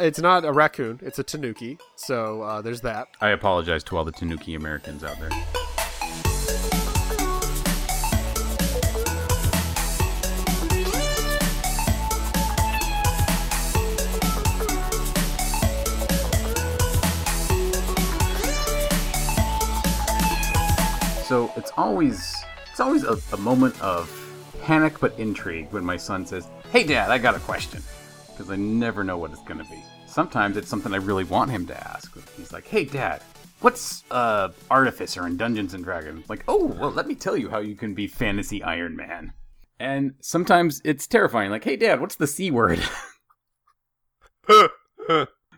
it's not a raccoon. It's a tanuki. So uh, there's that. I apologize to all the Tanuki Americans out there. So it's always it's always a, a moment of panic but intrigue when my son says, "Hey, Dad, I got a question," because I never know what it's going to be. Sometimes it's something I really want him to ask. He's like, "Hey, Dad, what's uh artificer in Dungeons and Dragons?" Like, "Oh, well, let me tell you how you can be fantasy Iron Man." And sometimes it's terrifying. Like, "Hey, Dad, what's the c word?" like,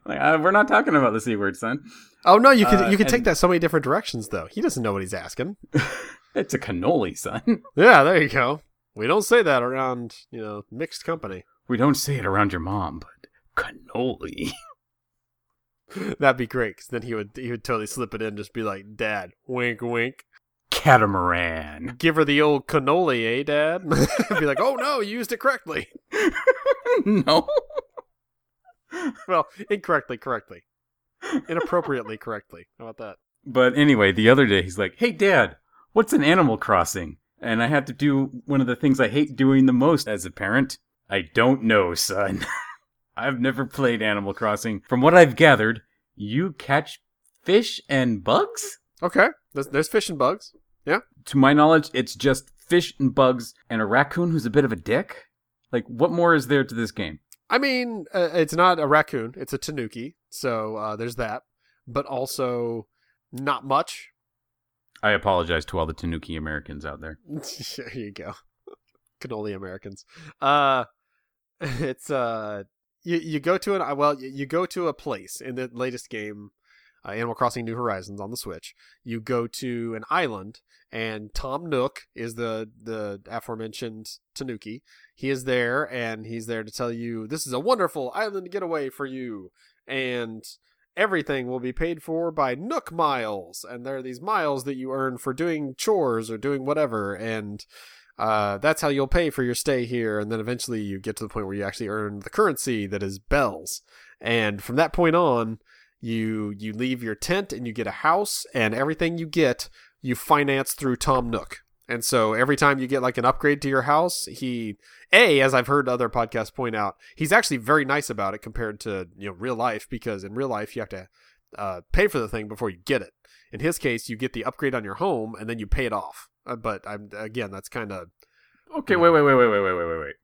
uh, we're not talking about the c word, son. Oh no, you can Uh, you can take that so many different directions though. He doesn't know what he's asking. It's a cannoli, son. Yeah, there you go. We don't say that around you know mixed company. We don't say it around your mom, but cannoli. That'd be great because then he would he would totally slip it in, just be like, "Dad, wink, wink." Catamaran. Give her the old cannoli, eh, Dad? be like, "Oh no, you used it correctly." no. Well, incorrectly, correctly, inappropriately, correctly. How about that? But anyway, the other day he's like, "Hey, Dad, what's an Animal Crossing?" And I had to do one of the things I hate doing the most as a parent. I don't know, son. I've never played Animal Crossing. From what I've gathered, you catch fish and bugs. Okay, there's, there's fish and bugs. Yeah. To my knowledge, it's just fish and bugs and a raccoon who's a bit of a dick. Like, what more is there to this game? I mean, uh, it's not a raccoon; it's a tanuki. So uh, there's that, but also not much. I apologize to all the Tanuki Americans out there. there you go, cannoli Americans. Uh, it's uh, you you go to an well, you, you go to a place in the latest game, uh, Animal Crossing: New Horizons on the Switch. You go to an island, and Tom Nook is the the aforementioned Tanuki. He is there, and he's there to tell you this is a wonderful island getaway for you, and everything will be paid for by Nook miles, and there are these miles that you earn for doing chores or doing whatever, and uh, that's how you'll pay for your stay here. And then eventually you get to the point where you actually earn the currency that is bells, and from that point on, you you leave your tent and you get a house, and everything you get you finance through Tom Nook. And so every time you get like an upgrade to your house, he a as I've heard other podcasts point out, he's actually very nice about it compared to you know real life because in real life you have to uh, pay for the thing before you get it. In his case, you get the upgrade on your home and then you pay it off. Uh, but I'm again, that's kind of Okay, wait, wait, wait, wait, wait, wait, wait, wait, wait.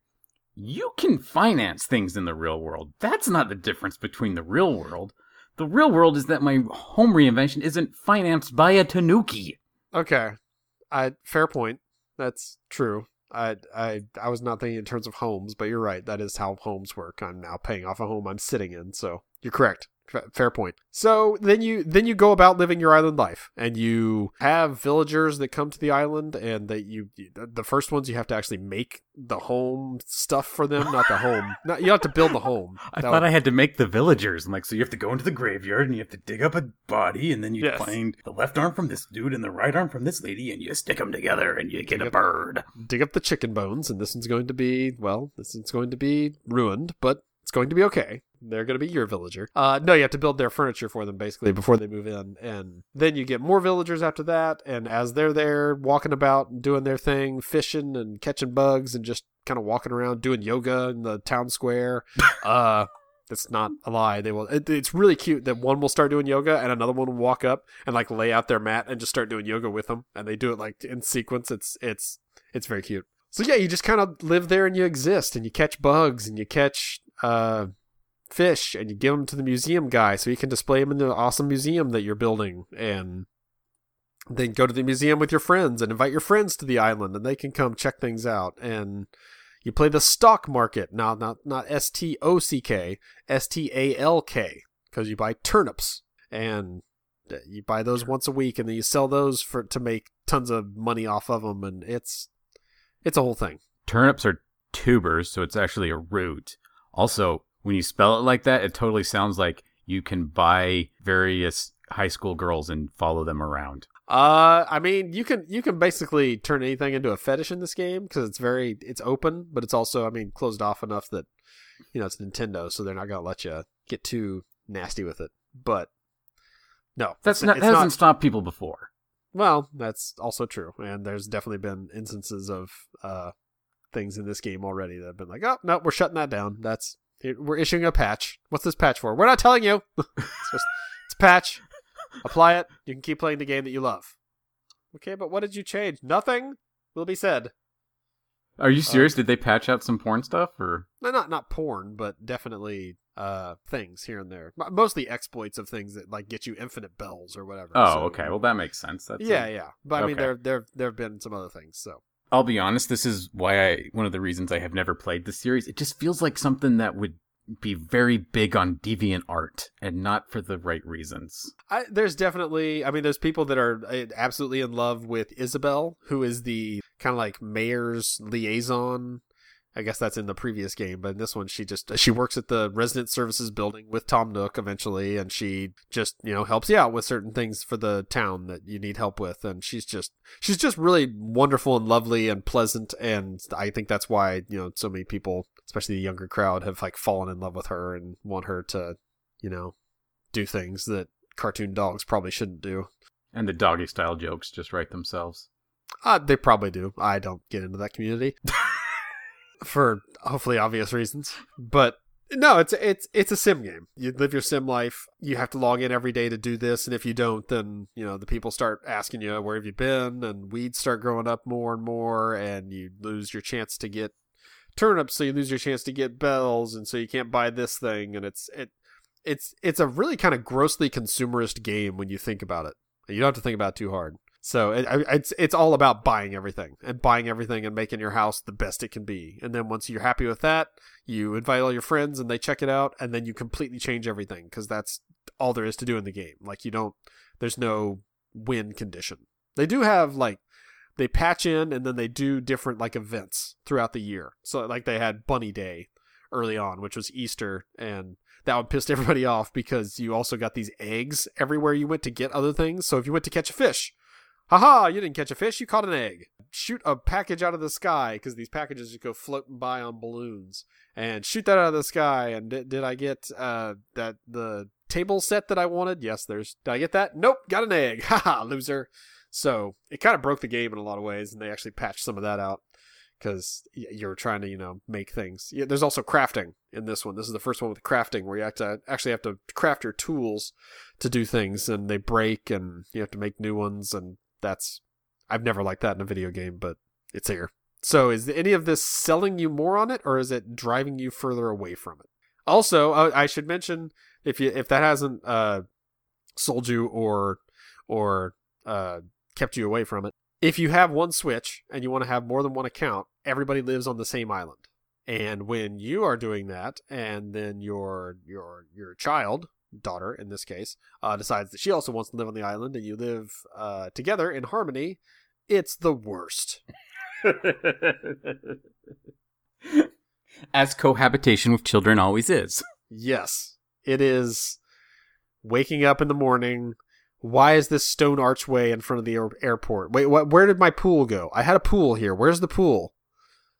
You can finance things in the real world. That's not the difference between the real world. The real world is that my home reinvention isn't financed by a Tanuki. okay. I fair point. That's true. I I I was not thinking in terms of homes, but you're right. That is how homes work. I'm now paying off a home I'm sitting in, so you're correct. Fa- Fair point. So then you then you go about living your island life, and you have villagers that come to the island, and that you the first ones you have to actually make the home stuff for them, not the home. Not you have to build the home. I That thought would- I had to make the villagers. I'm like, so you have to go into the graveyard and you have to dig up a body, and then you Yes. find the left arm from this dude and the right arm from this lady, and you stick them together and you get a bird. dig up the chicken bones, and this one's going to be well, this one's going to be ruined, but it's going to be okay. They're going to be your villager. Uh, no, you have to build their furniture for them basically before they move in, and then you get more villagers after that. And as they're there walking about and doing their thing, fishing and catching bugs, and just kind of walking around doing yoga in the town square, uh. That's not a lie. They will. It, it's really cute that one will start doing yoga and another one will walk up and like lay out their mat and just start doing yoga with them, and they do it like in sequence. It's it's it's very cute. So yeah, you just kind of live there and you exist and you catch bugs and you catch uh, fish and you give them to the museum guy so he can display them in the awesome museum that you're building and then go to the museum with your friends and invite your friends to the island and they can come check things out and you play the stock market now not not S T O C K S T A L K because you buy turnips and you buy those once a week and then you sell those for to make tons of money off of them and it's it's a whole thing. Turnips are tubers, so it's actually a root. Also, when you spell it like that, it totally sounds like you can buy various high school girls and follow them around. Uh, I mean, you can you can basically turn anything into a fetish in this game because it's very it's open, but it's also I mean closed off enough that you know it's Nintendo, so they're not gonna let you get too nasty with it. But no, That's not, that hasn't stopped people before. Well, that's also true, and there's definitely been instances of uh, things in this game already that have been like, oh no, we're shutting that down. That's we're issuing a patch. What's this patch for? We're not telling you. it's just it's a patch. Apply it. You can keep playing the game that you love. Okay, but what did you change? Nothing will be said. Are you serious? Did they patch out some porn stuff or? Not not porn, but definitely uh things here and there. Mostly exploits of things that like get you infinite bells or whatever. Oh, So- okay. Well, that makes sense. That's yeah, a- yeah. But I mean, there there there have been some other things. So I'll be honest. This is why I one of the reasons I have never played the series. It just feels like something that would be very big on deviant art and not for the right reasons. I, there's definitely, I mean, there's people that are uh, absolutely in love with Isabelle, who is the kind of like mayor's liaison. I guess that's in the previous game, but in this one, she just she works at the resident services building with Tom Nook eventually, and she just you know helps you out with certain things for the town that you need help with, and she's just she's just really wonderful and lovely and pleasant, and I think that's why you know so many people, especially the younger crowd, have like fallen in love with her and want her to you know do things that cartoon dogs probably shouldn't do. And the doggy style jokes just write themselves. Uh, they probably do. I don't get into that community for hopefully obvious reasons. But no, it's it's it's a sim game. You live your sim life. You have to log in every day to do this, and if you don't, then you know the people start asking you where have you been, and weeds start growing up more and more, and you lose your chance to get turnips, so you lose your chance to get bells, and so you can't buy this thing, and it's it it's it's a really kind of grossly consumerist game when you think about it. You don't have to think about it too hard. So it, it's it's all about buying everything and buying everything and making your house the best it can be. And then once you're happy with that, you invite all your friends and they check it out, and then you completely change everything because that's all there is to do in the game. Like you don't, there's no win condition. They do have like they patch in and then they do different like events throughout the year. So like they had Bunny Day early on, which was Easter, and that would piss everybody off because you also got these eggs everywhere you went to get other things. So if you went to catch a fish, haha, you didn't catch a fish, you caught an egg. Shoot a package out of the sky because these packages just go floating by on balloons, and shoot that out of the sky. And did, did I get uh that the table set that I wanted? Yes, there's. Did I get that? Nope, got an egg. Haha, loser. So it kind of broke the game in a lot of ways, and they actually patched some of that out because you're trying to you know make things. Yeah, there's also crafting in this one. This is the first one with crafting where you have to actually have to craft your tools to do things, and they break, and you have to make new ones, and that's I've never liked that in a video game, but it's here. So is any of this selling you more on it, or is it driving you further away from it? Also, I should mention if you if that hasn't uh sold you or or uh kept you away from it. If you have one Switch and you want to have more than one account, everybody lives on the same island. And when you are doing that, and then your your your child, daughter in this case, uh, decides that she also wants to live on the island, and you live uh, together in harmony, it's the worst. As cohabitation with children always is. Yes, it is. Waking up in the morning. Why is this stone archway in front of the air- airport? Wait, what? Where did my pool go? I had a pool here. Where's the pool?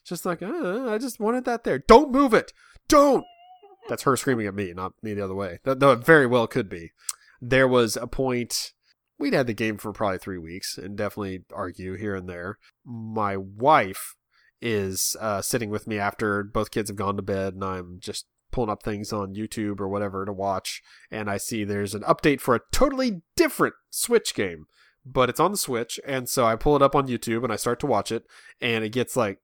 Just like, uh, I just wanted that there. Don't move it. Don't. That's her screaming at me, not me the other way. Though it very well could be. There was a point. We'd had the game for probably three weeks and definitely argue here and there. My wife is uh, sitting with me after both kids have gone to bed, and I'm just pulling up things on YouTube or whatever to watch, and I see there's an update for a totally different Switch game, but it's on the Switch, and so I pull it up on YouTube and I start to watch it, and it gets like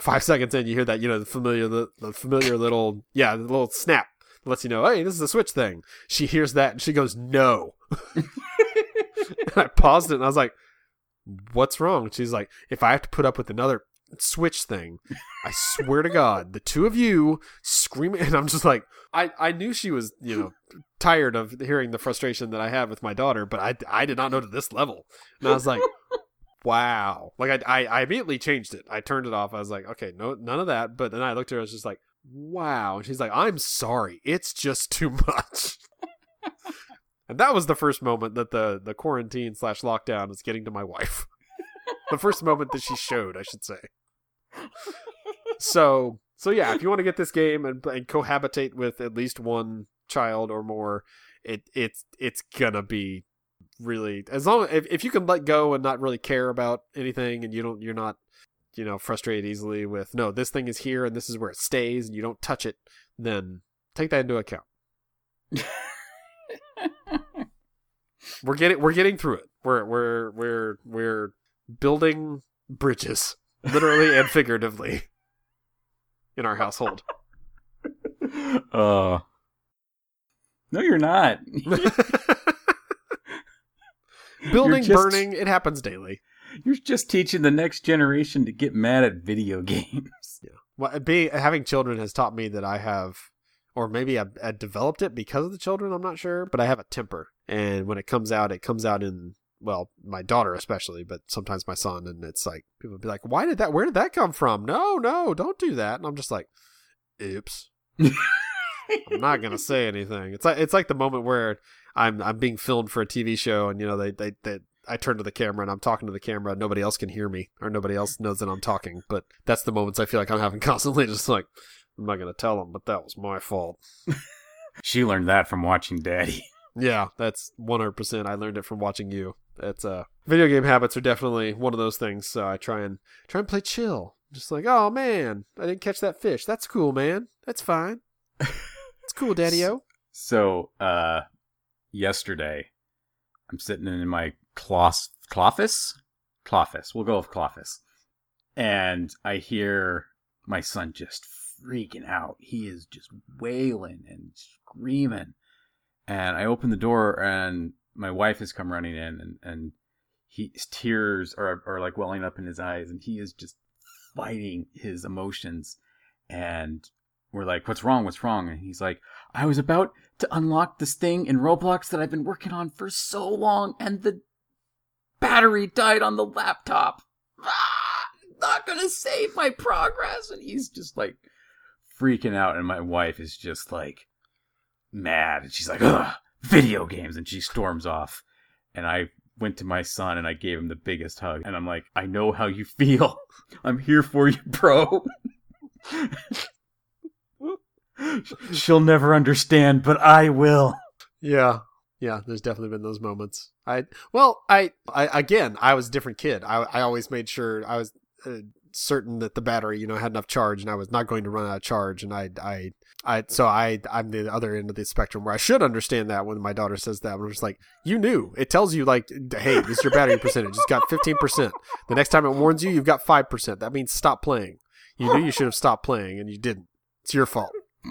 five seconds in, you hear that you know the familiar the, the familiar little yeah the little snap lets you know hey this is a Switch thing. She hears that and she goes no. and I paused it and I was like, "What's wrong?" She's like, "If I have to put up with another Switch thing, I swear to God, the two of you screaming." And I'm just like, I I knew she was you know tired of hearing the frustration that I have with my daughter, but I I did not know to this level, and I was like. Wow! Like I, I, I immediately changed it. I turned it off. I was like, okay, no, none of that. But then I looked at her. And I was just like, wow. And she's like, I'm sorry. It's just too much. And that was the first moment that the the quarantine slash lockdown was getting to my wife. the first moment that she showed, I should say. So so yeah, if you want to get this game and, and cohabitate with at least one child or more, it it's it's gonna be really as long if if you can let go and not really care about anything and you don't you're not you know frustrated easily with no this thing is here and this is where it stays and you don't touch it then take that into account. We're getting we're getting through it. We're we're we're we're building bridges literally and figuratively in our household. Uh no you're not building just- burning it happens daily. You're just teaching the next generation to get mad at video games. Well being having children has taught me that i have or maybe I, I developed it because of the children i'm not sure but i have a temper. And when it comes out it comes out in well my daughter especially but sometimes my son and it's like people be like why did that where did that come from? No no don't do that. And i'm just like oops. I'm not gonna say anything. It's like it's like the moment where i'm i'm being filmed for a tv show and you know they they, they I turn to the camera and I'm talking to the camera. Nobody else can hear me, or nobody else knows that I'm talking. But that's the moments I feel like I'm having constantly. Just like I'm not gonna tell them, but that was my fault. she learned that from watching daddy Yeah, that's 100%. I learned it from watching you. That's uh video game habits are definitely one of those things. So I try and try and play chill. Just like, "Oh man, I didn't catch that fish. That's cool, man. That's fine. It's cool, daddy-o." So, uh, yesterday, I'm sitting in my cloth, cloffice? Cloffice. We'll go with cloffice. And I hear my son just freaking out. He is just wailing and screaming. And I open the door and my wife has come running in and, and he, tears are, are like welling up in his eyes and he is just fighting his emotions. And we're like, what's wrong? What's wrong? And he's like, I was about to unlock this thing in Roblox that I've been working on for so long, and the battery died on the laptop. Ah, not gonna save my progress. And he's just like freaking out, and my wife is just like mad, and she's like, Ugh, video games, and she storms off. And I went to my son and I gave him the biggest hug, and I'm like, I know how you feel. I'm here for you, bro. She'll never understand, but I will. Yeah. Yeah, there's definitely been those moments. I well, I, I again, I was a different kid. I I always made sure I was uh, certain that the battery, you know, had enough charge, and I was not going to run out of charge. And I I I so I I'm the other end of the spectrum where I should understand that when my daughter says that. I'm just like, you knew. It tells you like, hey, this is your battery percentage. It's got 15 percent. The next time it warns you, you've got five percent. That means stop playing. You knew you should have stopped playing, and you didn't. It's your fault.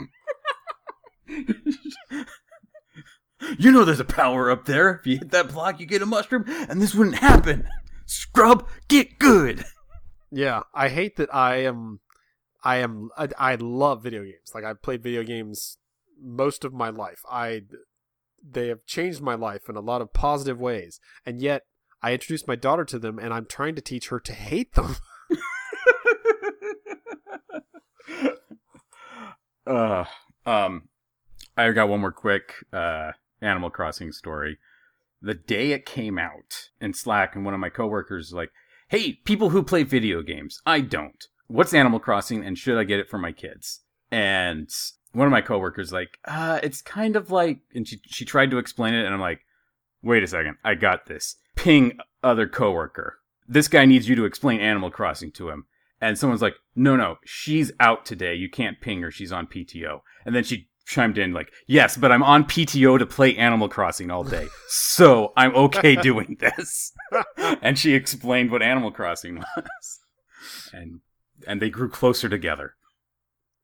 You know there's a power up there. If you hit that block, you get a mushroom, and this wouldn't happen. Scrub, get good. Yeah, I hate that I am I am I, I love video games. Like I've played video games most of my life. I they have changed my life in a lot of positive ways. And yet I introduced my daughter to them and I'm trying to teach her to hate them. uh, um, I got one more quick uh, Animal Crossing story. The day it came out in Slack, and one of my coworkers was like, "Hey, people who play video games, I don't. What's Animal Crossing, and should I get it for my kids?" And one of my coworkers like, uh, it's kind of like, and she she tried to explain it, and I'm like, wait a second, I got this. Ping other coworker. This guy needs you to explain Animal Crossing to him. And someone's like, no, no, she's out today. You can't ping her. She's on PTO. And then she chimed in like, yes, but I'm on PTO to play Animal Crossing all day. So I'm okay doing this. and she explained what Animal Crossing was. And and they grew closer together.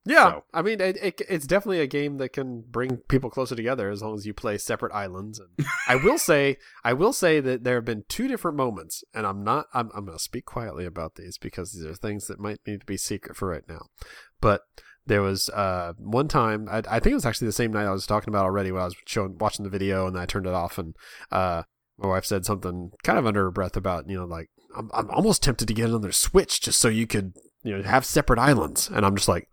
Yeah, So- I mean, it, it, it's definitely a game that can bring people closer together as long as you play separate islands. And I will say, I will say that there have been two different moments, and I'm not, I'm, I'm going to speak quietly about these because these are things that might need to be secret for right now. But there was uh, one time, I, I think it was actually the same night I was talking about already when I was showing, watching the video, and I turned it off, and uh, my wife said something kind of under her breath about, you know, like I'm, I'm almost tempted to get another Switch just so you could, you know, have separate islands, and I'm just like.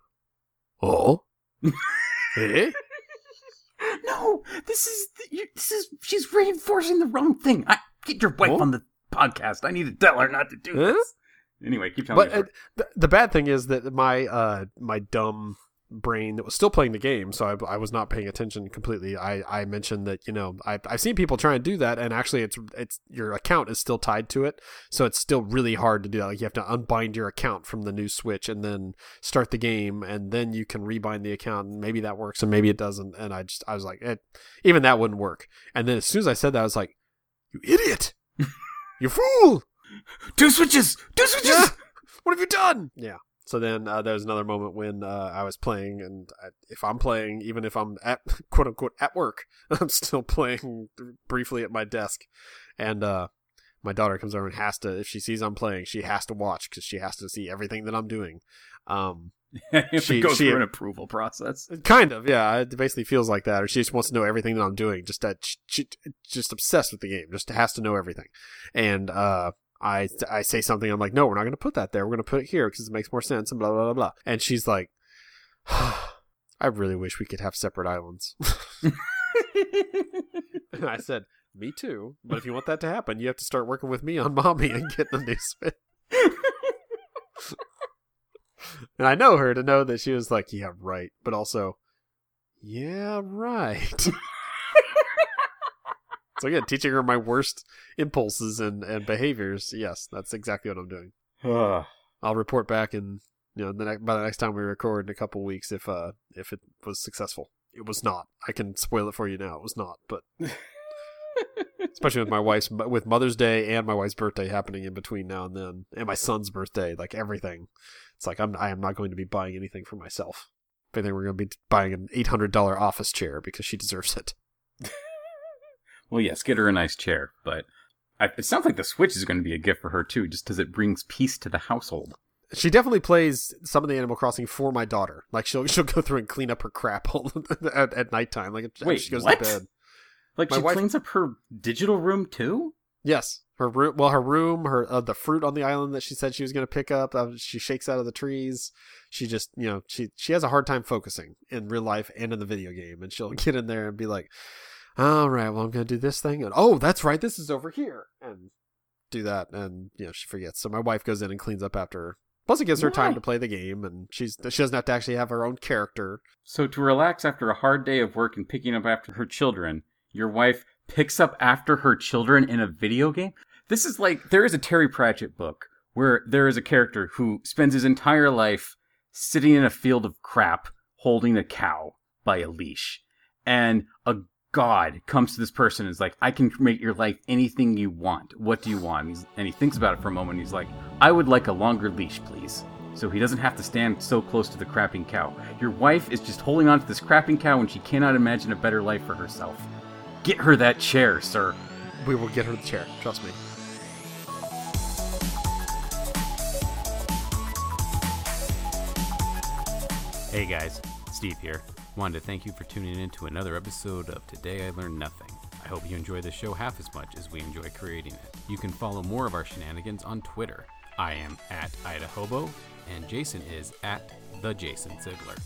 Oh, eh? No, this is this is she's reinforcing the wrong thing. I get your wife Oh. on the podcast. I need to tell her not to do Huh? this. Anyway, keep telling But me. uh, the, the bad thing is that my uh my dumb brain that was still playing the game, so I, I was not paying attention completely. I, I mentioned that you know I I've seen people try and do that, and actually it's it's your account is still tied to it, so it's still really hard to do that. Like you have to unbind your account from the new Switch and then start the game, and then you can rebind the account, and maybe that works, and maybe it doesn't. And I just I was like, it, even that wouldn't work. And then as soon as I said that, I was like, you idiot, you fool, Two switches! Two switches! yeah, what have you done? Yeah. So then uh, there was another moment when uh, I was playing, and I, if I'm playing, even if I'm at quote unquote at work, I'm still playing briefly at my desk, and uh, my daughter comes over and has to, if she sees I'm playing, she has to watch because she has to see everything that I'm doing. Um, She- goes she- through an approval process. kind of, yeah. It basically feels like that, or she just wants to know everything that I'm doing. Just that, she- just obsessed with the game. Just has to know everything, and uh, I I say something. I'm like, no, we're not going to put that there. We're going to put it here because it makes more sense, and blah blah blah blah. And she's like, I really wish we could have separate islands. and I said, me too. But if you want that to happen, you have to start working with me on mommy and get the new Switch. and I know her to know that she was like, yeah, right. But also, yeah, right. so again, teaching her my worst impulses and, and behaviors. Yes, that's exactly what I'm doing. I'll report back in you know the next by the next time we record in a couple weeks if uh if it was successful. It was not. I can spoil it for you now. It was not, but especially with my wife's with Mother's Day and my wife's birthday happening in between now and then, and my son's birthday, like everything. It's like I'm I am not going to be buying anything for myself. If anything, we're going to be buying an eight hundred dollar office chair because she deserves it. Well, yes, get her a nice chair, but I, it sounds like the Switch is going to be a gift for her too, just because it brings peace to the household. She definitely plays some of the Animal Crossing for my daughter. Like she'll she'll go through and clean up her crap all at, at nighttime. Like Wait, she goes what? to bed. Like My she wife- cleans up her digital room too. Yes, her room. Well, her room, her uh, the fruit on the island that she said she was going to pick up. Uh, she shakes out of the trees. She just, you know, she she has a hard time focusing in real life and in the video game. And she'll get in there and be like, "All right, well, I'm going to do this thing." And oh, that's right, this is over here, and do that. And you know, she forgets. So my wife goes in and cleans up after her. Plus, it gives her time to play the game, and she's she doesn't have to actually have her own character. So to relax after a hard day of work and picking up after her children, your wife picks up after her children in a video game. This is like there is a Terry Pratchett book where there is a character who spends his entire life sitting in a field of crap holding a cow by a leash. And a god comes to this person and is like, I can make your life anything you want. What do you want? He's, and he thinks about it for a moment. And he's like, I would like a longer leash, please. So he doesn't have to stand so close to the crapping cow. Your wife is just holding on to this crapping cow and she cannot imagine a better life for herself. Get her that chair, sir. We will get her the chair. Trust me. Hey guys, Steve here. Wanted to thank you for tuning in to another episode of Today I Learned Nothing. I hope you enjoy the show half as much as we enjoy creating it. You can follow more of our shenanigans on Twitter. I am at Idahobo, and Jason is at the Jason Ziegler.